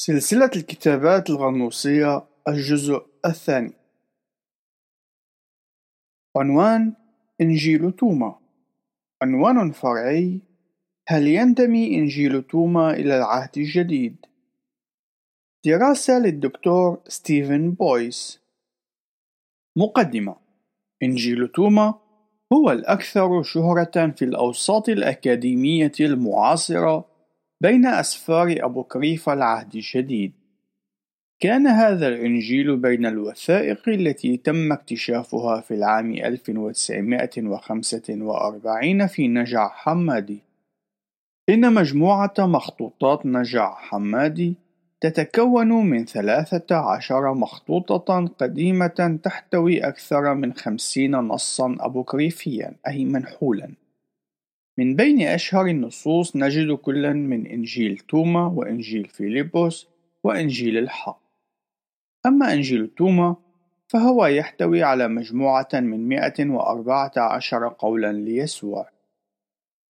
سلسلة الكتابات الغنوصية الجزء الثاني. عنوان إنجيل توما. عنوان فرعي هل ينتمي إنجيل توما إلى العهد الجديد؟ دراسة للدكتور ستيفن بويس. مقدمة إنجيل توما هو الأكثر شهرة في الأوساط الأكاديمية المعاصرة بين أسفار أبوكريف العهد الجديد كان هذا الإنجيل بين الوثائق التي تم اكتشافها في العام 1945 في نجع حمادي. إن مجموعة مخطوطات نجع حمادي تتكون من ثلاثة عشر مخطوطة قديمة تحتوي أكثر من خمسين نصا أبوكريفيا أي منحولا. من بين أشهر النصوص نجد كلا من إنجيل توما وإنجيل فيليبوس وإنجيل الحق. أما إنجيل توما فهو يحتوي على مجموعة من 114 قولا ليسوع.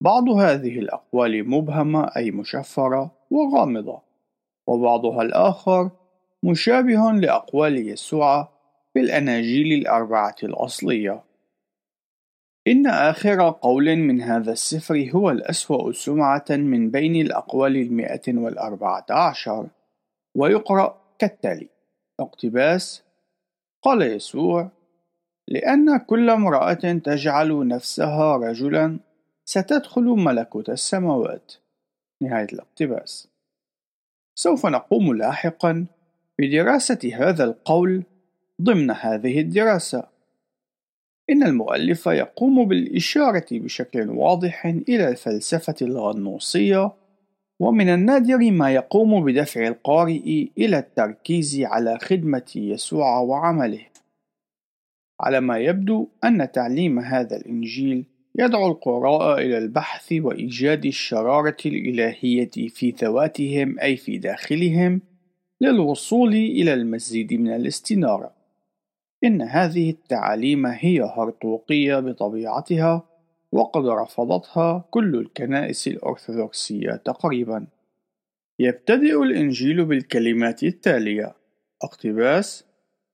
بعض هذه الأقوال مبهمة أي مشفرة وغامضة وبعضها الآخر مشابه لأقوال يسوع في الأناجيل الأربعة الأصلية. إن آخر قول من هذا السفر هو الأسوأ سمعة من بين الأقوال المئة والأربعة عشر ويقرأ كالتالي اقتباس قال يسوع لأن كل امرأة تجعل نفسها رجلا ستدخل ملكوت السماوات. نهاية الاقتباس. سوف نقوم لاحقا بدراسة هذا القول ضمن هذه الدراسة. إن المؤلف يقوم بالإشارة بشكل واضح إلى الفلسفة الغنوصية ومن النادر ما يقوم بدفع القارئ إلى التركيز على خدمة يسوع وعمله. على ما يبدو أن تعليم هذا الإنجيل يدعو القراء إلى البحث وإيجاد الشرارة الإلهية في ذواتهم أي في داخلهم للوصول إلى المزيد من الاستنارة. إن هذه التعاليم هي هرطوقية بطبيعتها وقد رفضتها كل الكنائس الأرثوذكسية تقريبا. يبتدئ الإنجيل بالكلمات التالية اقتباس.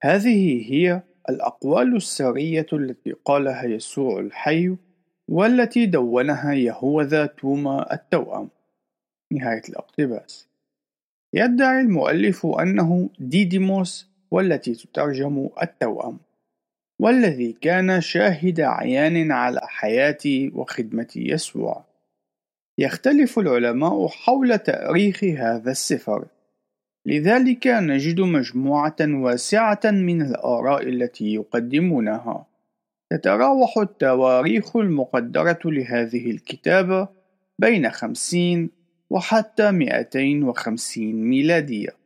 هذه هي الأقوال السرية التي قالها يسوع الحي والتي دونها يهوذا توما التوأم. نهاية الاقتباس. يدعي المؤلف أنه ديديموس والتي تترجم التوأم والذي كان شاهد عيان على حياة وخدمة يسوع. يختلف العلماء حول تأريخ هذا السفر. لذلك نجد مجموعة واسعة من الآراء التي يقدمونها. تتراوح التواريخ المقدرة لهذه الكتابة بين خمسين وحتى مئتين وخمسين ميلادية.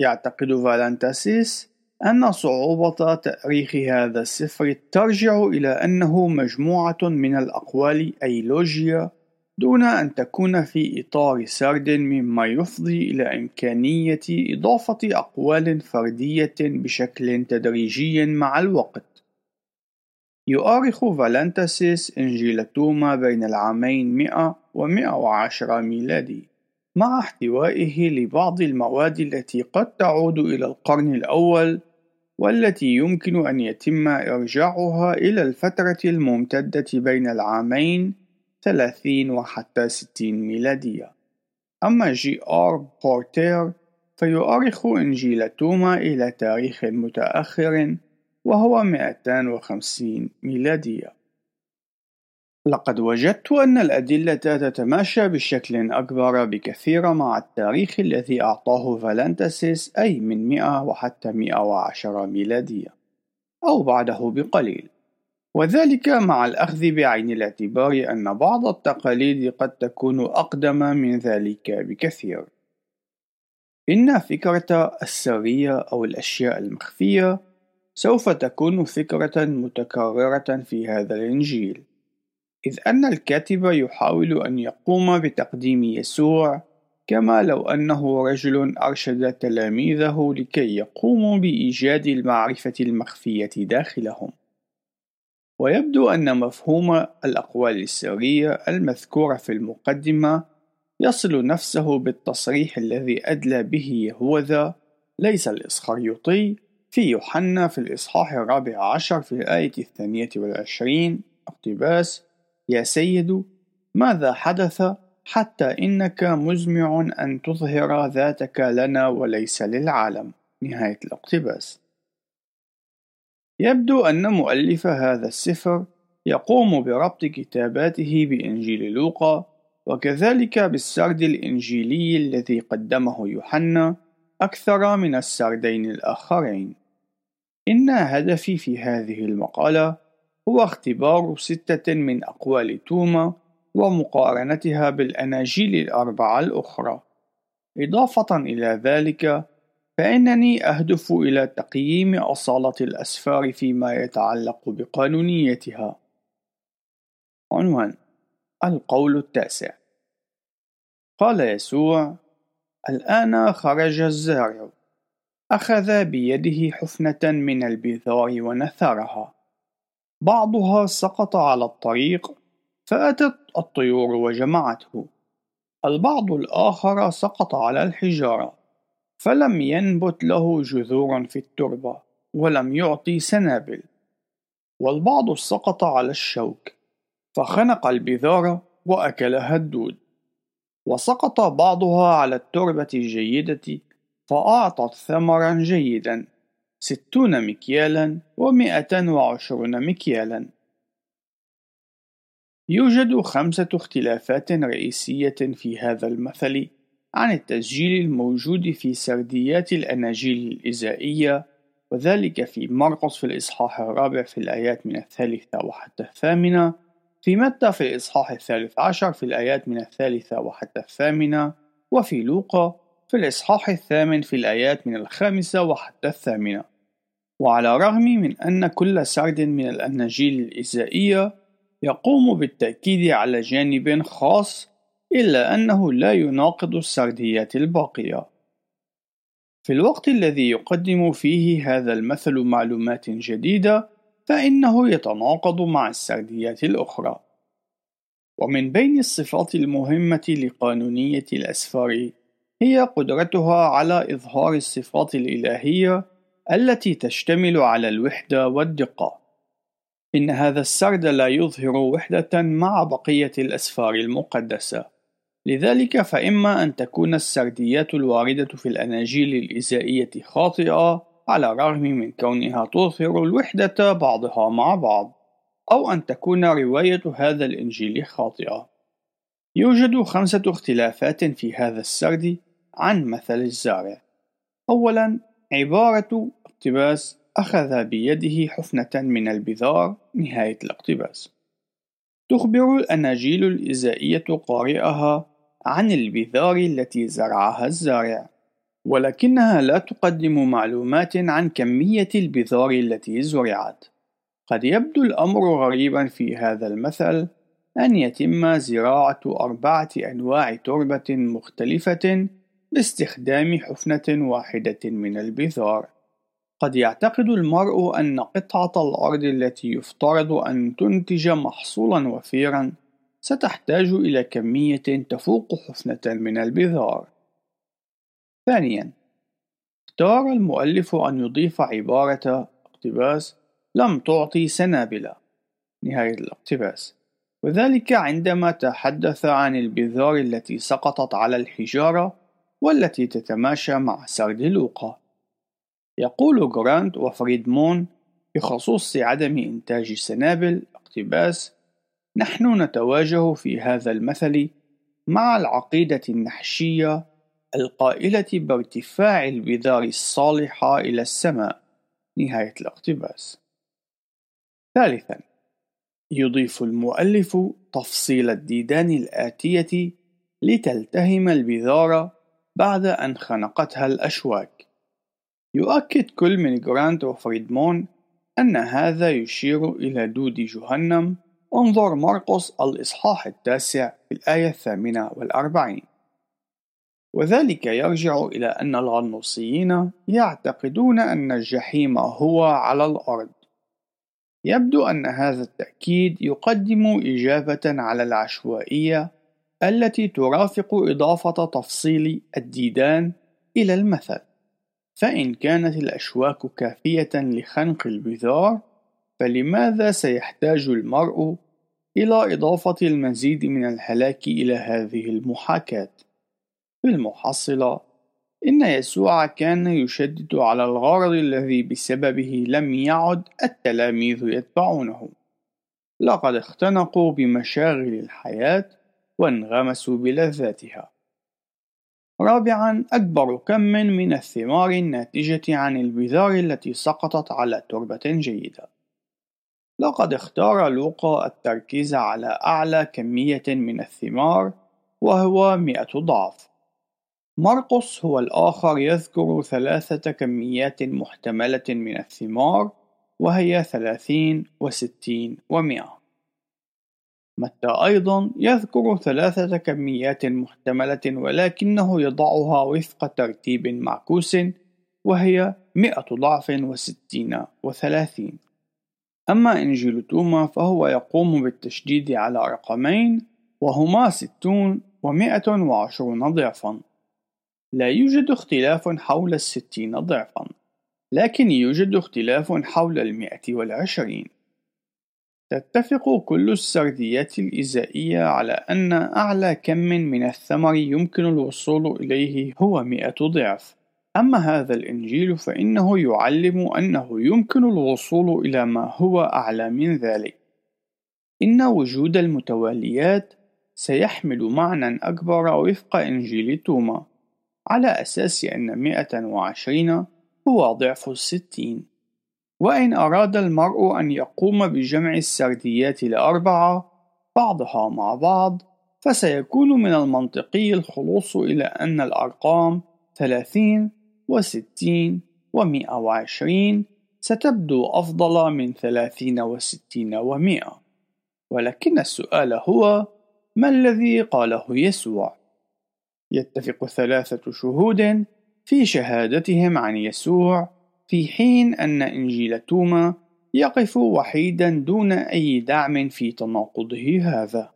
يعتقد فالنتاسيس أن صعوبة تأريخ هذا السفر ترجع إلى أنه مجموعة من الأقوال أي لوجيا دون أن تكون في إطار سرد مما يفضي إلى إمكانية إضافة أقوال فردية بشكل تدريجي مع الوقت. يؤرخ فالنتسيس إنجيل توما بين العامين 100 و 110 ميلادي، مع احتوائه لبعض المواد التي قد تعود إلى القرن الأول والتي يمكن أن يتم إرجاعها إلى الفترة الممتدة بين العامين 30 وحتى 60 ميلادية. أما جي آر بورتير فيؤرخ إنجيل توما إلى تاريخ متأخر وهو 250 ميلادية. لقد وجدت أن الأدلة تتماشى بشكل أكبر بكثير مع التاريخ الذي أعطاه فالنتسيس أي من 100 وحتى 110 ميلادية أو بعده بقليل. وذلك مع الأخذ بعين الاعتبار أن بعض التقاليد قد تكون أقدم من ذلك بكثير. إن فكرة السرية أو الأشياء المخفية سوف تكون فكرة متكررة في هذا الإنجيل. إذ أن الكاتب يحاول أن يقوم بتقديم يسوع كما لو أنه رجل أرشد تلاميذه لكي يقوموا بإيجاد المعرفة المخفية داخلهم. ويبدو أن مفهوم الأقوال السرية المذكورة في المقدمة يصل نفسه بالتصريح الذي أدلى به هوذا ليس الإسخريوطي في يوحنا في الإصحاح الرابع عشر في الآية الثانية والعشرين اقتباس يا سيد ماذا حدث حتى إنك مزمع أن تظهر ذاتك لنا وليس للعالم نهاية الاقتباس يبدو أن مؤلف هذا السفر يقوم بربط كتاباته بإنجيل لوقا وكذلك بالسرد الإنجيلي الذي قدمه يوحنا أكثر من السردين الآخرين. إن هدفي في هذه المقالة هو اختبار ستة من أقوال توما ومقارنتها بالأناجيل الأربعة الأخرى. إضافة إلى ذلك، فإنني أهدف إلى تقييم أصالة الأسفار فيما يتعلق بقانونيتها. عنوان القول التاسع قال يسوع الآن خرج الزارع أخذ بيده حفنة من البذار ونثرها بعضها سقط على الطريق فأتت الطيور وجمعته. البعض الآخر سقط على الحجارة فلم ينبت له جذور في التربة ولم يعطي سنابل. والبعض سقط على الشوك فخنق البذار وأكلها الدود. وسقط بعضها على التربة الجيدة فأعطت ثمرا جيدا. ستون مكيالا ومائة وعشرون مكيالا. يوجد خمسة اختلافات رئيسية في هذا المثل عن التسجيل الموجود في سرديات الأناجيل الإزائية وذلك في مرقس في الإصحاح الرابع في الآيات من الثالثة وحتى الثامنة في متى في الإصحاح الثالث عشر في الآيات من الثالثة وحتى الثامنة وفي لوقا في الإصحاح الثامن في الآيات من الخامسة وحتى الثامنة. وعلى الرغم من أن كل سرد من الأناجيل الإزائية يقوم بالتأكيد على جانب خاص إلا أنه لا يناقض السرديات الباقية. في الوقت الذي يقدم فيه هذا المثل معلومات جديدة فإنه يتناقض مع السرديات الأخرى. ومن بين الصفات المهمة لقانونية الأسفار هي قدرتها على إظهار الصفات الإلهية التي تشتمل على الوحدة والدقة. إن هذا السرد لا يظهر وحدة مع بقية الأسفار المقدسة، لذلك فإما أن تكون السرديات الواردة في الأناجيل الإزائية خاطئة على الرغم من كونها تظهر الوحدة بعضها مع بعض أو أن تكون رواية هذا الإنجيل خاطئة يوجد خمسة اختلافات في هذا السرد عن مثل الزارع أولا عبارة اقتباس أخذ بيده حفنة من البذار نهاية الاقتباس تخبر الأناجيل الإزائية قارئها عن البذار التي زرعها الزارع ولكنها لا تقدم معلومات عن كمية البذار التي زرعت. قد يبدو الأمر غريبا في هذا المثل أن يتم زراعة أربعة أنواع تربة مختلفة باستخدام حفنة واحدة من البذار. قد يعتقد المرء أن قطعة الأرض التي يفترض أن تنتج محصولا وفيرا ستحتاج إلى كمية تفوق حفنة من البذار. ثانيا اختار المؤلف أن يضيف عبارة اقتباس لم تعطي سنابل نهاية الاقتباس وذلك عندما تحدث عن البذار التي سقطت على الحجارة والتي تتماشى مع سرد لوقا يقول جرانت وفريدمون بخصوص عدم إنتاج سنابل اقتباس نحن نتواجه في هذا المثل مع العقيدة النحشية القائلة بارتفاع البذار الصالحة إلى السماء نهاية الاقتباس. ثالثا يضيف المؤلف تفصيل الديدان الآتية لتلتهم البذار بعد أن خنقتها الأشواك. يؤكد كل من جرانت وفريدمون أن هذا يشير إلى دود جهنم. انظر مرقس الإصحاح التاسع في الآية الثامنة والأربعين. وذلك يرجع إلى أن الغنوصيين يعتقدون أن الجحيم هو على الأرض. يبدو أن هذا التأكيد يقدم إجابة على العشوائية التي ترافق إضافة تفصيل الديدان إلى المثل فإن كانت الأشواك كافية لخنق البذار فلماذا سيحتاج المرء إلى إضافة المزيد من الهلاك إلى هذه المحاكاة؟ في المحصلة إن يسوع كان يشدد على الغرض الذي بسببه لم يعد التلاميذ يتبعونه لقد اختنقوا بمشاغل الحياة وانغمسوا بلذاتها. رابعا أكبر كم من الثمار الناتجة عن البذار التي سقطت على تربة جيدة. لقد اختار لوقا التركيز على أعلى كمية من الثمار وهو مئة ضعف. مرقس هو الآخر يذكر ثلاثة كميات محتملة من الثمار وهي ثلاثين وستين ومئة. متى أيضا يذكر ثلاثة كميات محتملة ولكنه يضعها وفق ترتيب معكوس وهي مئة ضعف وستين وثلاثين. أما إنجيل توما فهو يقوم بالتشديد على رقمين وهما ستون ومئة وعشرون ضعفا. لا يوجد اختلاف حول الستين ضعفا لكن يوجد اختلاف حول المئة والعشرين. تتفق كل السرديات الإزائية على أن أعلى كم من الثمر يمكن الوصول إليه هو مئة ضعف. أما هذا الإنجيل فإنه يعلم أنه يمكن الوصول إلى ما هو أعلى من ذلك. إن وجود المتواليات سيحمل معنى أكبر وفق إنجيل توما على أساس أن مئة وعشرين هو ضعف الستين. وإن أراد المرء أن يقوم بجمع السرديات الأربعة بعضها مع بعض فسيكون من المنطقي الخلوص إلى أن الأرقام ثلاثين وستين ومئة وعشرين ستبدو أفضل من ثلاثين وستين ومئة ولكن السؤال هو ما الذي قاله يسوع؟ يتفق ثلاثة شهود في شهادتهم عن يسوع في حين أن إنجيل توما يقف وحيدا دون أي دعم في تناقضه هذا.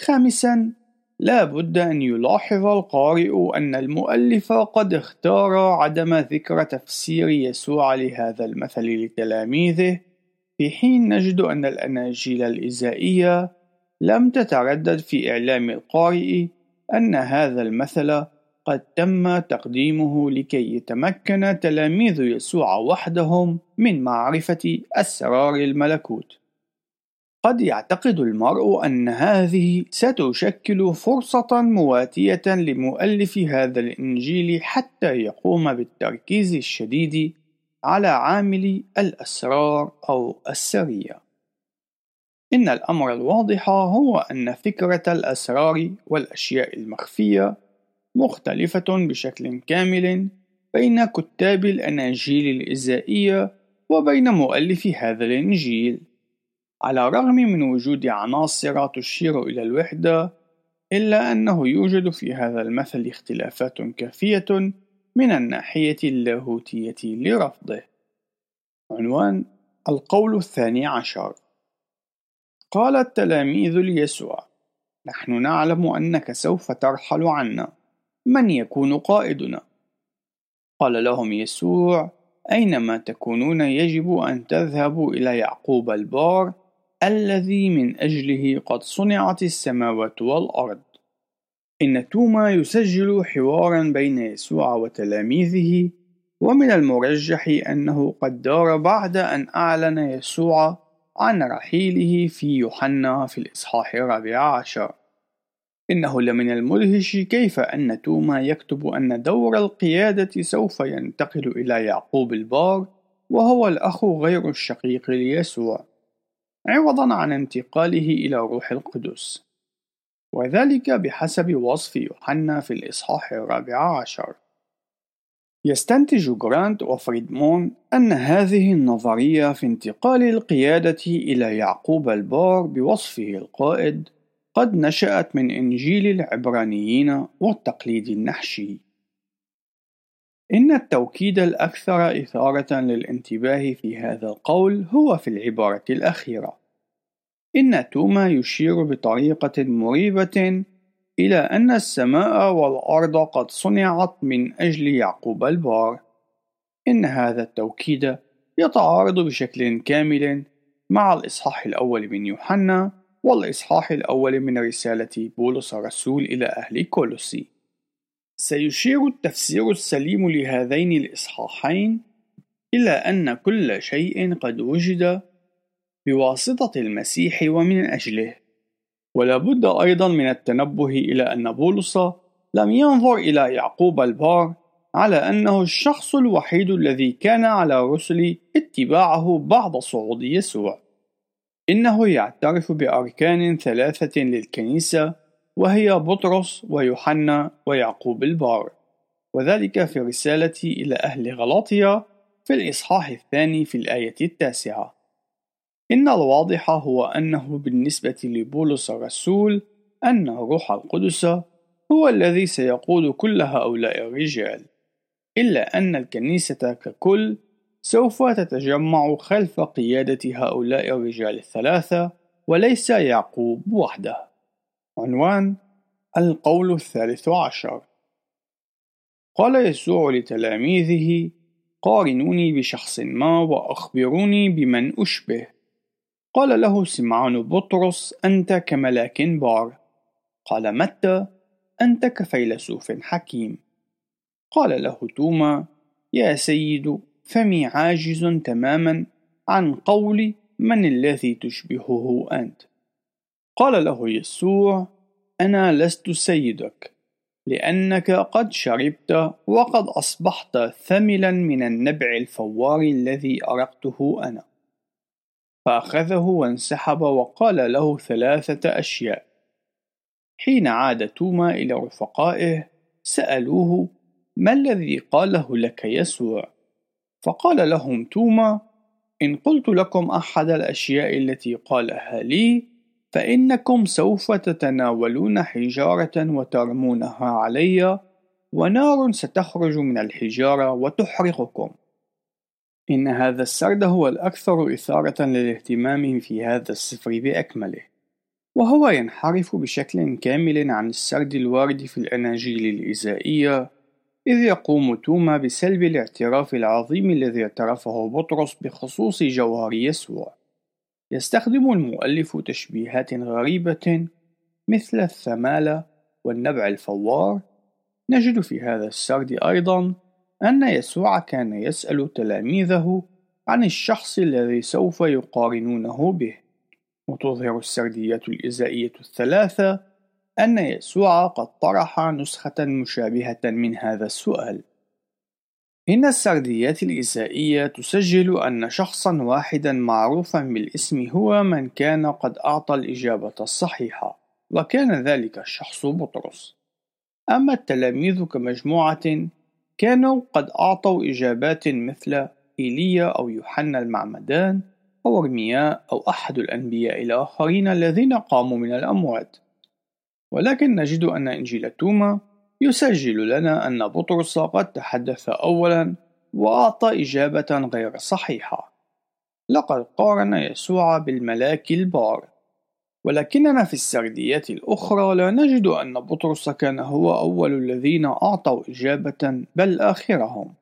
خامسا لا بد أن يلاحظ القارئ أن المؤلف قد اختار عدم ذكر تفسير يسوع لهذا المثل لتلاميذه في حين نجد أن الأناجيل الإزائية لم تتردد في إعلام القارئ أن هذا المثل قد تم تقديمه لكي يتمكن تلاميذ يسوع وحدهم من معرفة أسرار الملكوت. قد يعتقد المرء أن هذه ستشكل فرصة مواتية لمؤلف هذا الإنجيل حتى يقوم بالتركيز الشديد على عامل الأسرار أو السرية. إن الأمر الواضح هو أن فكرة الأسرار والأشياء المخفية مختلفة بشكل كامل بين كتاب الأناجيل الإزائية وبين مؤلف هذا الإنجيل. على الرغم من وجود عناصر تشير إلى الوحدة إلا أنه يوجد في هذا المثل اختلافات كافية من الناحية اللاهوتية لرفضه. عنوان القول الثاني عشر. قال التلاميذ ليسوع نحن نعلم أنك سوف ترحل عنا. من يكون قائدنا؟ قال لهم يسوع أينما تكونون يجب أن تذهبوا إلى يعقوب البار الذي من أجله قد صنعت السماوات والأرض. إن توما يسجل حوارا بين يسوع وتلاميذه ومن المرجح أنه قد دار بعد أن أعلن يسوع عن رحيله في يوحنا في الإصحاح الرابع عشر. إنه لمن المدهش كيف أن توما يكتب أن دور القيادة سوف ينتقل إلى يعقوب البار وهو الأخ غير الشقيق ليسوع عوضا عن انتقاله إلى روح القدس. وذلك بحسب وصف يوحنا في الإصحاح الرابع عشر. يستنتج جرانت وفريدمون أن هذه النظرية في انتقال القيادة إلى يعقوب البار بوصفه القائد قد نشأت من إنجيل العبرانيين والتقليد النحشي. إن التوكيد الأكثر إثارة للانتباه في هذا القول هو في العبارة الأخيرة. إن توما يشير بطريقة مريبة إلى أن السماء والأرض قد صنعت من أجل يعقوب البار إن هذا التوكيد يتعارض بشكل كامل مع الإصحاح الأول من يوحنا والإصحاح الأول من رسالة بولس الرسول إلى أهل كولوسي. سيشير التفسير السليم لهذين الإصحاحين إلى أن كل شيء قد وجد بواسطة المسيح ومن أجله. ولا بد أيضا من التنبه إلى أن بولس لم ينظر إلى يعقوب البار على أنه الشخص الوحيد الذي كان على رسل اتباعه بعد صعود يسوع. إنه يعترف بأركان ثلاثة للكنيسة وهي بطرس ويوحنا ويعقوب البار وذلك في رسالة إلى أهل غلاطيا في الإصحاح الثاني في الآية التاسعة. إن الواضح هو أنه بالنسبة لبولس الرسول أن الروح القدس هو الذي سيقود كل هؤلاء الرجال إلا أن الكنيسة ككل سوف تتجمع خلف قيادة هؤلاء الرجال الثلاثة وليس يعقوب وحده. عنوان القول الثالث عشر. قال يسوع لتلاميذه قارنوني بشخص ما وأخبروني بمن أشبه. قال له سمعان بطرس أنت كملاك بار. قال متى؟ أنت كفيلسوف حكيم. قال له توما يا سيد فمي عاجز تماما عن قول من الذي تشبهه أنت. قال له يسوع أنا لست سيدك لأنك قد شربت وقد أصبحت ثملا من النبع الفوار الذي أرقته أنا. فأخذه وانسحب وقال له ثلاثة أشياء. حين عاد توما إلى رفقائه سألوه ما الذي قاله لك يسوع؟ فقال لهم توما إن قلت لكم أحد الأشياء التي قالها لي فإنكم سوف تتناولون حجارة وترمونها علي ونار ستخرج من الحجارة وتحرقكم. إن هذا السرد هو الأكثر إثارة للاهتمام في هذا السفر بأكمله وهو ينحرف بشكل كامل عن السرد الوارد في الأناجيل الإزائية إذ يقوم توما بسلب الاعتراف العظيم الذي اعترفه بطرس بخصوص جوهر يسوع. يستخدم المؤلف تشبيهات غريبة مثل الثمالة والنبع الفوار. نجد في هذا السرد أيضا أن يسوع كان يسأل تلاميذه عن الشخص الذي سوف يقارنونه به. وتظهر السرديات الإزائية الثلاثة أن يسوع قد طرح نسخة مشابهة من هذا السؤال. إن السرديات الإزائية تسجل أن شخصا واحدا معروفا بالاسم هو من كان قد أعطى الإجابة الصحيحة وكان ذلك الشخص بطرس. أما التلاميذ كمجموعة كانوا قد أعطوا إجابات مثل إيليا أو يوحنا المعمدان أو أرمياء أو أحد الأنبياء الآخرين الذين قاموا من الأموات. ولكن نجد أن إنجيل توما يسجل لنا أن بطرس قد تحدث أولا وأعطى إجابة غير صحيحة. لقد قارن يسوع بالملاك البار. ولكننا في السرديات الأخرى لا نجد أن بطرس كان هو أول الذين أعطوا إجابة بل آخرهم.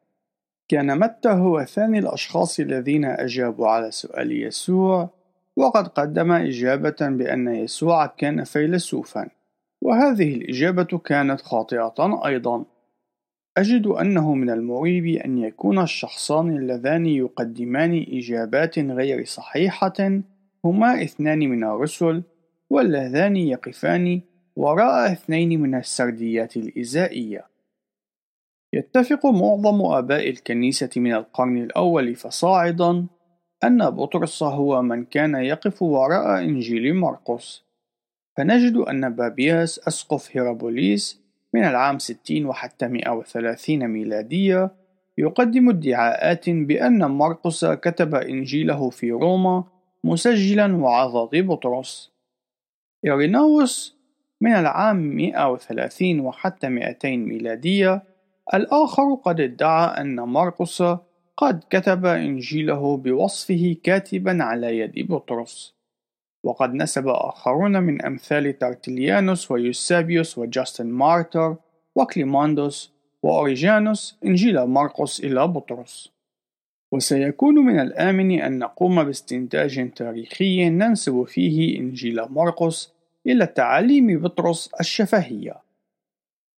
كان متى هو ثاني الأشخاص الذين أجابوا على سؤال يسوع؟ وقد قدم إجابة بأن يسوع كان فيلسوفا. وهذه الإجابة كانت خاطئة أيضا. أجد أنه من المريب أن يكون الشخصان اللذان يقدمان إجابات غير صحيحة هما اثنان من الرسل واللذان يقفان وراء اثنين من السرديات الإزائية. يتفق معظم آباء الكنيسة من القرن الأول فصاعدا أن بطرس هو من كان يقف وراء إنجيل مرقس. فنجد أن بابياس أسقف هيرابوليس من العام 60 وحتى 130 ميلادية يقدم ادعاءات بأن مرقس كتب إنجيله في روما مسجلا وعظات بطرس. إيريناوس من العام 130 وحتى 200 ميلادية الآخر قد ادعى أن مرقس قد كتب إنجيله بوصفه كاتبا على يد بطرس. وقد نسب آخرون من أمثال ترتليانوس ويوسابيوس وجاستن مارتر وكليماندوس وأوريجانوس إنجيل مرقس إلى بطرس. وسيكون من الآمن أن نقوم باستنتاج تاريخي ننسب فيه إنجيل مرقس إلى تعاليم بطرس الشفهية.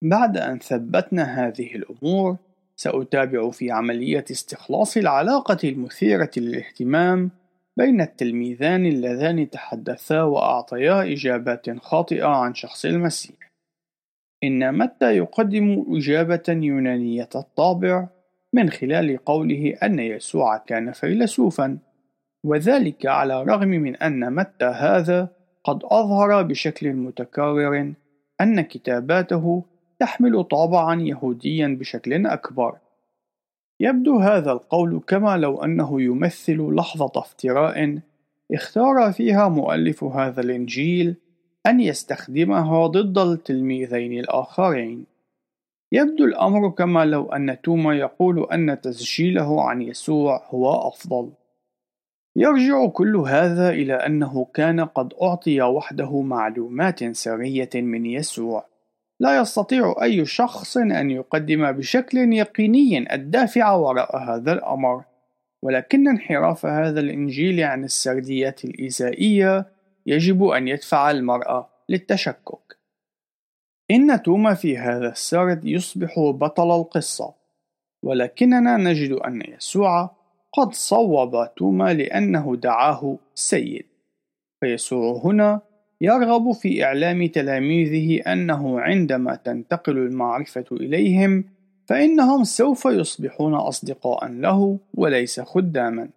بعد أن ثبتنا هذه الأمور سأتابع في عملية استخلاص العلاقة المثيرة للاهتمام بين التلميذان اللذان تحدثا وأعطيا إجابات خاطئة عن شخص المسيح. إن متى يقدم إجابة يونانية الطابع من خلال قوله أن يسوع كان فيلسوفا، وذلك على الرغم من أن متى هذا قد أظهر بشكل متكرر أن كتاباته تحمل طابعا يهوديا بشكل أكبر. يبدو هذا القول كما لو أنه يمثل لحظة افتراء اختار فيها مؤلف هذا الإنجيل أن يستخدمها ضد التلميذين الآخرين. يبدو الأمر كما لو أن توما يقول أن تسجيله عن يسوع هو أفضل. يرجع كل هذا إلى أنه كان قد أعطي وحده معلومات سرية من يسوع. لا يستطيع أي شخص أن يقدم بشكل يقيني الدافع وراء هذا الأمر، ولكن انحراف هذا الإنجيل عن السرديات الإيذائية يجب أن يدفع المرء للتشكك. إن توما في هذا السرد يصبح بطل القصة، ولكننا نجد أن يسوع قد صوب توما لأنه دعاه سيد، فيسوع هنا يرغب في إعلام تلاميذه أنه عندما تنتقل المعرفة إليهم فإنهم سوف يصبحون أصدقاء له وليس خداما.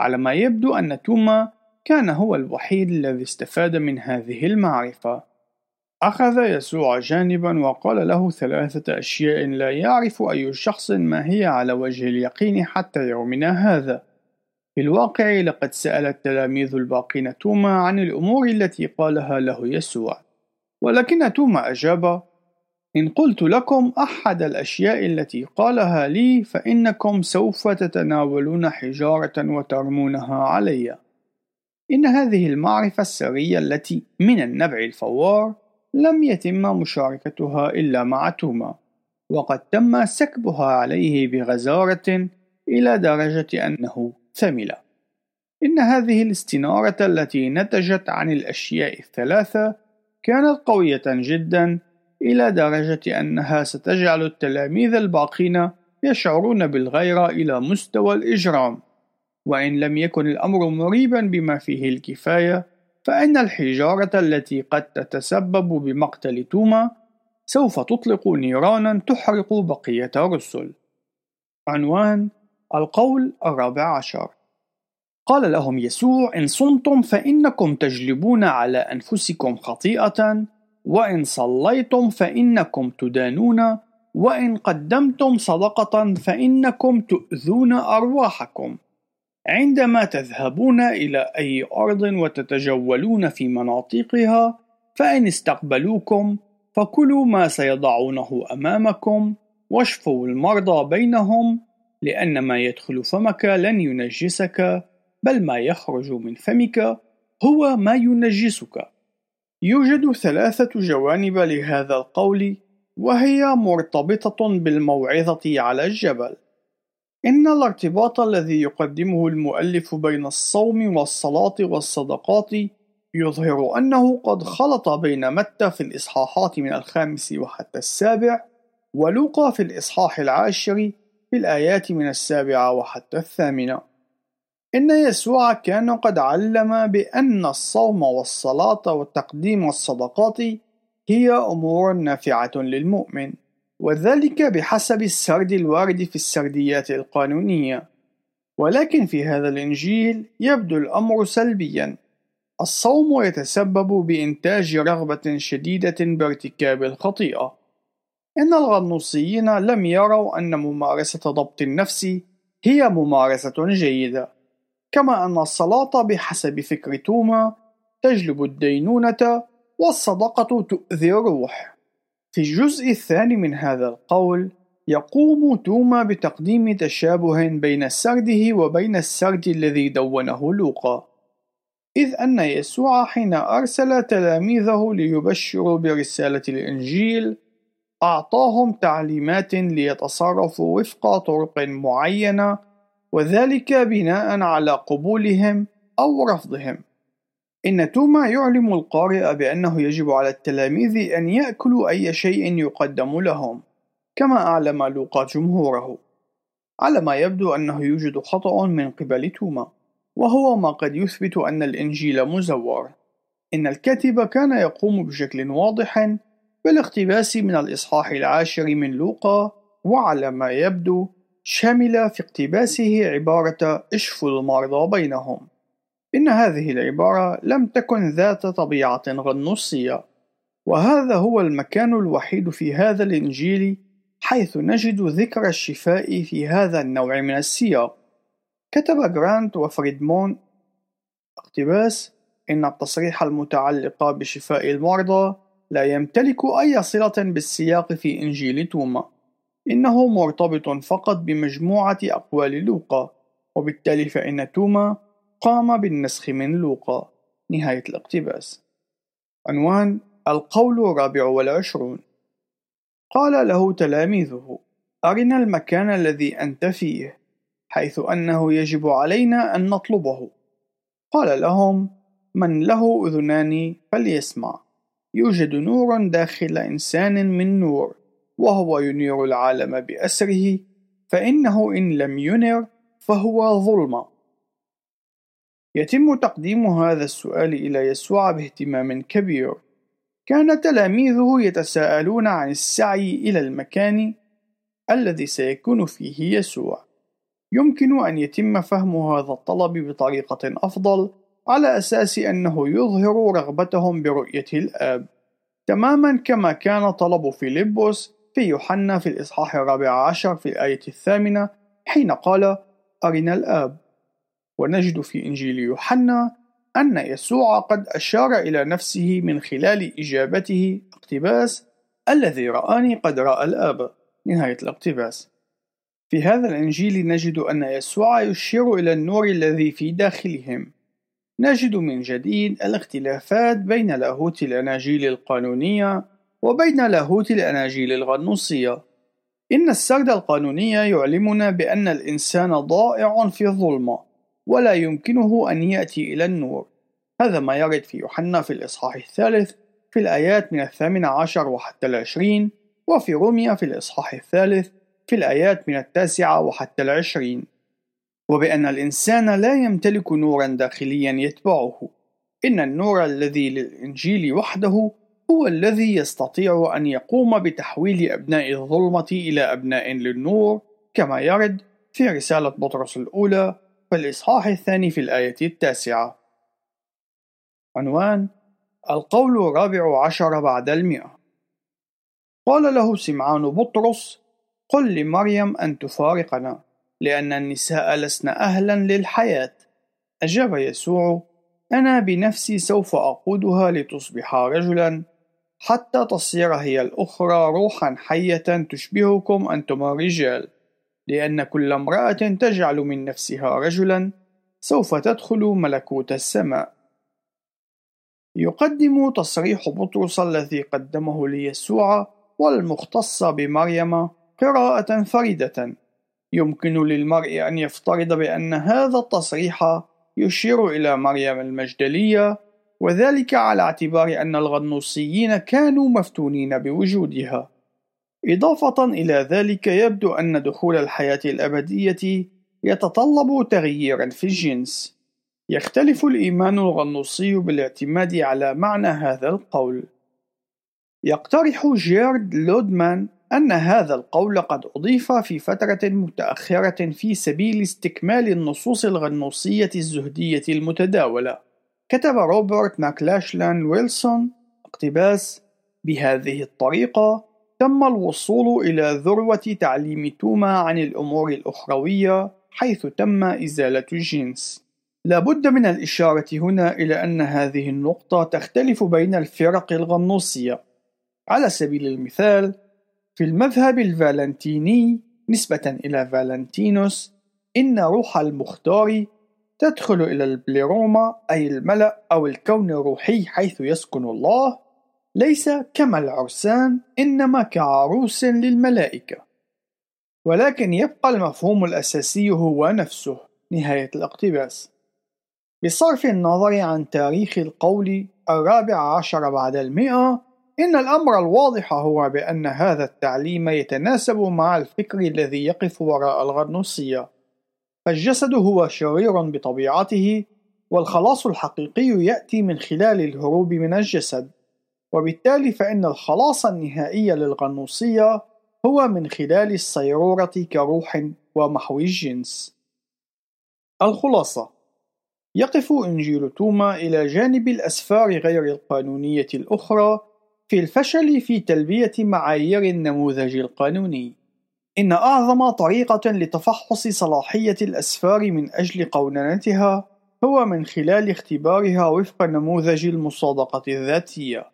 على ما يبدو أن توما كان هو الوحيد الذي استفاد من هذه المعرفة. أخذ يسوع جانبا وقال له ثلاثة أشياء لا يعرف أي شخص ما هي على وجه اليقين حتى يومنا هذا. في الواقع لقد سأل التلاميذ الباقين توما عن الأمور التي قالها له يسوع. ولكن توما أجاب إن قلت لكم أحد الأشياء التي قالها لي فإنكم سوف تتناولون حجارة وترمونها علي. إن هذه المعرفة السرية التي من النبع الفوار لم يتم مشاركتها إلا مع توما وقد تم سكبها عليه بغزارة إلى درجة أنه ثملة إن هذه الاستنارة التي نتجت عن الأشياء الثلاثة كانت قوية جدا إلى درجة أنها ستجعل التلاميذ الباقين يشعرون بالغيرة إلى مستوى الإجرام. وإن لم يكن الأمر مريبا بما فيه الكفاية فإن الحجارة التي قد تتسبب بمقتل توما سوف تطلق نيرانا تحرق بقية الرسل. عنوان القول الرابع عشر. قال لهم يسوع إن صمتم فإنكم تجلبون على أنفسكم خطيئة وإن صليتم فإنكم تدانون وإن قدمتم صدقة فإنكم تؤذون أرواحكم. عندما تذهبون إلى أي أرض وتتجولون في مناطقها فإن استقبلوكم فكلوا ما سيضعونه أمامكم واشفوا المرضى بينهم لأن ما يدخل فمك لن ينجسك بل ما يخرج من فمك هو ما ينجسك. يوجد ثلاثة جوانب لهذا القول وهي مرتبطة بالموعظة على الجبل. إن الارتباط الذي يقدمه المؤلف بين الصوم والصلاة والصدقات يظهر أنه قد خلط بين متى في الإصحاحات من الخامس وحتى السابع ولوقا في الإصحاح العاشر في الآيات من السابعة وحتى الثامنة. إن يسوع كان قد علم بأن الصوم والصلاة وتقديم الصدقات هي أمور نافعة للمؤمن وذلك بحسب السرد الوارد في السرديات القانونية. ولكن في هذا الإنجيل يبدو الأمر سلبيا. الصوم يتسبب بإنتاج رغبة شديدة بارتكاب الخطيئة. إن الغنوصيين لم يروا أن ممارسة ضبط النفس هي ممارسة جيدة، كما أن الصلاة بحسب فكر توما تجلب الدينونة والصدقة تؤذي الروح. في الجزء الثاني من هذا القول، يقوم توما بتقديم تشابه بين سرده وبين السرد الذي دونه لوقا. إذ أن يسوع حين أرسل تلاميذه ليبشروا برسالة الإنجيل أعطاهم تعليمات ليتصرفوا وفق طرق معينة وذلك بناء على قبولهم أو رفضهم. إن توما يعلم القارئ بأنه يجب على التلاميذ أن يأكلوا أي شيء يقدم لهم، كما أعلم لوقا جمهوره. على ما يبدو أنه يوجد خطأ من قبل توما، وهو ما قد يثبت أن الإنجيل مزور. إن الكاتب كان يقوم بشكل واضح بالاقتباس من الإصحاح العاشر من لوقا، وعلى ما يبدو شمل في اقتباسه عبارة اشفوا المرضى بينهم إن هذه العبارة لم تكن ذات طبيعة غنوصية وهذا هو المكان الوحيد في هذا الإنجيل حيث نجد ذكر الشفاء في هذا النوع من السياق. كتب جرانت وفريدمون اقتباس إن التصريح المتعلق بشفاء المرضى لا يمتلك أي صلة بالسياق في إنجيل توما. إنه مرتبط فقط بمجموعة أقوال لوقا وبالتالي فإن توما قام بالنسخ من لوقا. نهاية الاقتباس. عنوان القول الرابع والعشرون. قال له تلاميذه أرنا المكان الذي أنت فيه حيث أنه يجب علينا أن نطلبه. قال لهم من له أذنان فليسمع. يوجد نور داخل إنسان من نور وهو ينير العالم بأسره فإنه إن لم ينر فهو ظلمة يتم تقديم هذا السؤال إلى يسوع باهتمام كبير. كان تلاميذه يتساءلون عن السعي إلى المكان الذي سيكون فيه يسوع. يمكن أن يتم فهم هذا الطلب بطريقة أفضل على أساس أنه يظهر رغبتهم برؤية الآب. تماما كما كان طلب فيلبس في يوحنا في الإصحاح الرابع عشر في الآية الثامنة حين قال أرنا الآب ونجد في إنجيل يوحنا أن يسوع قد أشار إلى نفسه من خلال إجابته اقتباس الذي رآني قد رأى الآب نهاية الاقتباس. في هذا الإنجيل نجد أن يسوع يشير إلى النور الذي في داخلهم. نجد من جديد الاختلافات بين لاهوت الأناجيل القانونية وبين لاهوت الأناجيل الغنوصية. إن السرد القانوني يعلمنا بأن الإنسان ضائع في الظلمة ولا يمكنه أن يأتي إلى النور. هذا ما يرد في يوحنا في الإصحاح الثالث في الآيات من الثامن عشر وحتى العشرين وفي روميا في الإصحاح الثالث في الآيات من التاسعة وحتى العشرين. وبأن الإنسان لا يمتلك نورا داخليا يتبعه. إن النور الذي للإنجيل وحده هو الذي يستطيع أن يقوم بتحويل أبناء الظلمة إلى أبناء للنور كما يرد في رسالة بطرس الأولى في الإصحاح الثاني في الآية التاسعة. عنوان القول الرابع عشر بعد المئة. قال له سمعان بطرس قل لمريم أن تفارقنا. لأن النساء لسن أهلا للحياة. أجاب يسوع أنا بنفسي سوف أقودها لتصبح رجلا حتى تصير هي الأخرى روحا حية تشبهكم أنتم الرجال لأن كل امرأة تجعل من نفسها رجلا سوف تدخل ملكوت السماء. يقدم تصريح بطرس الذي قدمه ليسوع والمختص بمريم قراءة فريدة. يمكن للمرء أن يفترض بأن هذا التصريح يشير إلى مريم المجدلية وذلك على اعتبار أن الغنوصيين كانوا مفتونين بوجودها. إضافة إلى ذلك يبدو أن دخول الحياة الأبدية يتطلب تغييرا في الجنس. يختلف الإيمان الغنوصي بالاعتماد على معنى هذا القول. يقترح جيرد لودمان أن هذا القول قد أضيف في فترة متأخرة في سبيل استكمال النصوص الغنوصية الزهدية المتداولة. كتب روبرت ماكلاشلان ويلسون اقتباس بهذه الطريقة. تم الوصول إلى ذروة تعليم توما عن الأمور الأخروية حيث تم إزالة الجنس. لا بد من الإشارة هنا إلى أن هذه النقطة تختلف بين الفرق الغنوصية. على سبيل المثال في المذهب الفالنتيني نسبة إلى فالنتينوس إن روح المختار تدخل إلى البليروما أي الملأ أو الكون الروحي حيث يسكن الله ليس كما العرسان إنما كعروس للملائكة. ولكن يبقى المفهوم الأساسي هو نفسه نهاية الاقتباس. بصرف النظر عن تاريخ القول الرابع عشر بعد المئة إن الأمر الواضح هو بأن هذا التعليم يتناسب مع الفكر الذي يقف وراء الغنوصية فالجسد هو شرير بطبيعته والخلاص الحقيقي يأتي من خلال الهروب من الجسد. وبالتالي فإن الخلاص النهائي للغنوصية هو من خلال الصيرورة كروح ومحو الجنس. الخلاصة يقف إنجيل توما إلى جانب الأسفار غير القانونية الأخرى في الفشل في تلبية معايير النموذج القانوني إن أعظم طريقة لتفحص صلاحية الأسفار من أجل قوننتها هو من خلال اختبارها وفق نموذج المصادقة الذاتية.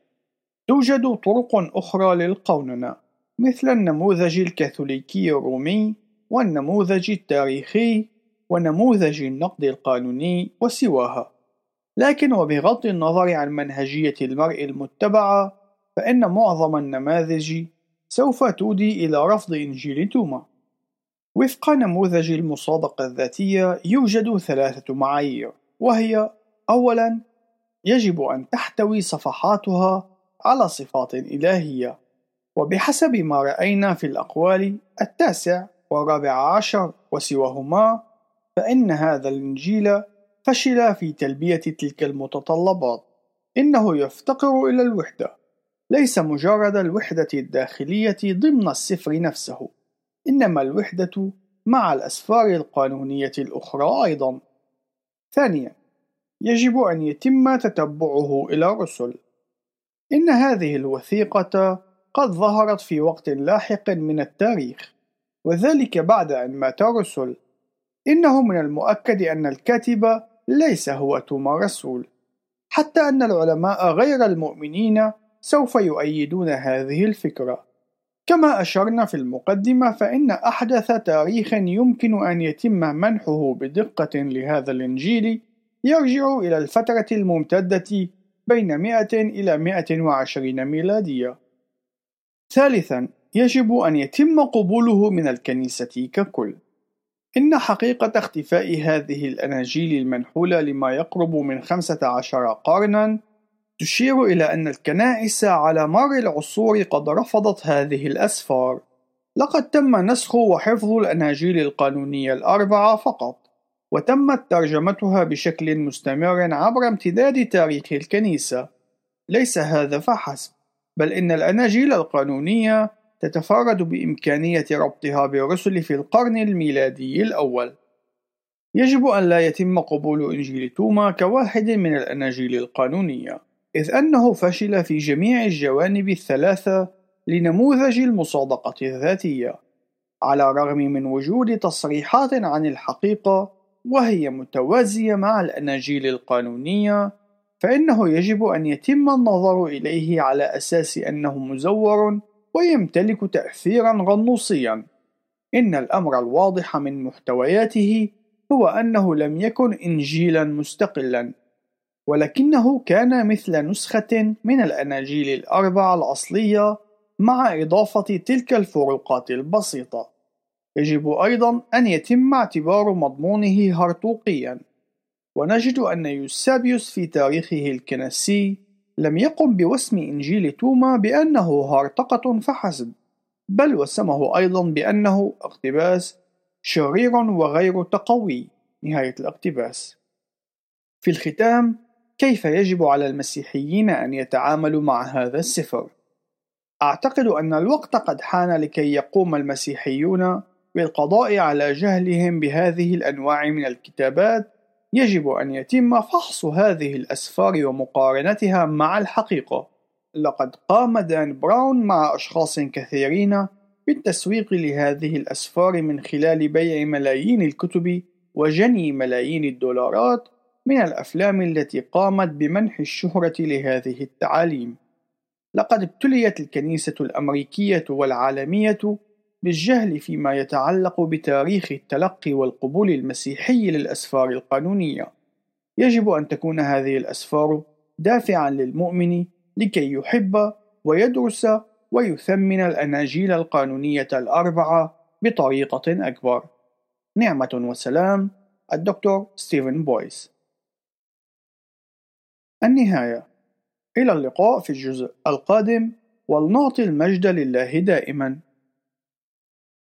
توجد طرق أخرى للقوننة، مثل النموذج الكاثوليكي الرومي، والنموذج التاريخي، ونموذج النقد القانوني وسواها. لكن وبغض النظر عن منهجية المرء المتبعة، فإن معظم النماذج سوف تودي إلى رفض إنجيل توما. وفق نموذج المصادقة الذاتية يوجد ثلاثة معايير، وهي: أولاً، يجب أن تحتوي صفحاتها على صفات إلهية، وبحسب ما رأينا في الأقوال التاسع والرابع عشر وسواهما، فإن هذا الإنجيل فشل في تلبية تلك المتطلبات. إنه يفتقر إلى الوحدة، ليس مجرد الوحدة الداخلية ضمن السفر نفسه، إنما الوحدة مع الأسفار القانونية الأخرى أيضًا. ثانياً، يجب أن يتم تتبعه إلى الرسل. إن هذه الوثيقة قد ظهرت في وقت لاحق من التاريخ، وذلك بعد أن مات الرسل. إنه من المؤكد أن الكاتب ليس هو توما الرسول، حتى أن العلماء غير المؤمنين سوف يؤيدون هذه الفكرة. كما أشرنا في المقدمة فإن أحدث تاريخ يمكن أن يتم منحه بدقة لهذا الإنجيل يرجع إلى الفترة الممتدة بين 100 إلى 120 ميلادية. ثالثا، يجب أن يتم قبوله من الكنيسة ككل. إن حقيقة اختفاء هذه الأناجيل المنحولة لما يقرب من 15 قرنًا تشير إلى أن الكنائس على مر العصور قد رفضت هذه الأسفار. لقد تم نسخ وحفظ الأناجيل القانونية الأربعة فقط، وتمت ترجمتها بشكل مستمر عبر امتداد تاريخ الكنيسة. ليس هذا فحسب، بل إن الأناجيل القانونية تتفرد بإمكانية ربطها بالرسل في القرن الميلادي الأول. يجب أن لا يتم قبول إنجيل توما كواحد من الأناجيل القانونية. إذ أنه فشل في جميع الجوانب الثلاثة لنموذج المصادقة الذاتية، على الرغم من وجود تصريحات عن الحقيقة وهي متوازية مع الأناجيل القانونية، فإنه يجب أن يتم النظر إليه على أساس أنه مزور ويمتلك تأثيرا غنوصيا. إن الأمر الواضح من محتوياته هو أنه لم يكن إنجيلا مستقلا ولكنه كان مثل نسخة من الأناجيل الأربعة الأصلية مع إضافة تلك الفروقات البسيطة. يجب أيضا أن يتم اعتبار مضمونه هرطوقيا، ونجد أن يوسابيوس في تاريخه الكنسي لم يقم بوسم إنجيل توما بأنه هرطقة فحسب، بل وسمه أيضا بأنه اقتباس شرير وغير تقوي. نهاية الاقتباس. في الختام كيف يجب على المسيحيين أن يتعاملوا مع هذا السفر؟ أعتقد أن الوقت قد حان لكي يقوم المسيحيون بالقضاء على جهلهم بهذه الأنواع من الكتابات يجب أن يتم فحص هذه الأسفار ومقارنتها مع الحقيقة. لقد قام دان براون مع أشخاص كثيرين بالتسويق لهذه الأسفار من خلال بيع ملايين الكتب وجني ملايين الدولارات من الأفلام التي قامت بمنح الشهرة لهذه التعاليم. لقد ابتليت الكنيسة الأمريكية والعالمية بالجهل فيما يتعلق بتاريخ التلقي والقبول المسيحي للأسفار القانونية. يجب أن تكون هذه الأسفار دافعًا للمؤمن لكي يحب ويدرس ويثمن الأناجيل القانونية الأربعة بطريقة أكبر. نعمة وسلام الدكتور ستيفن بويس النهاية. إلى اللقاء في الجزء القادم ولنعطي المجد لله دائما.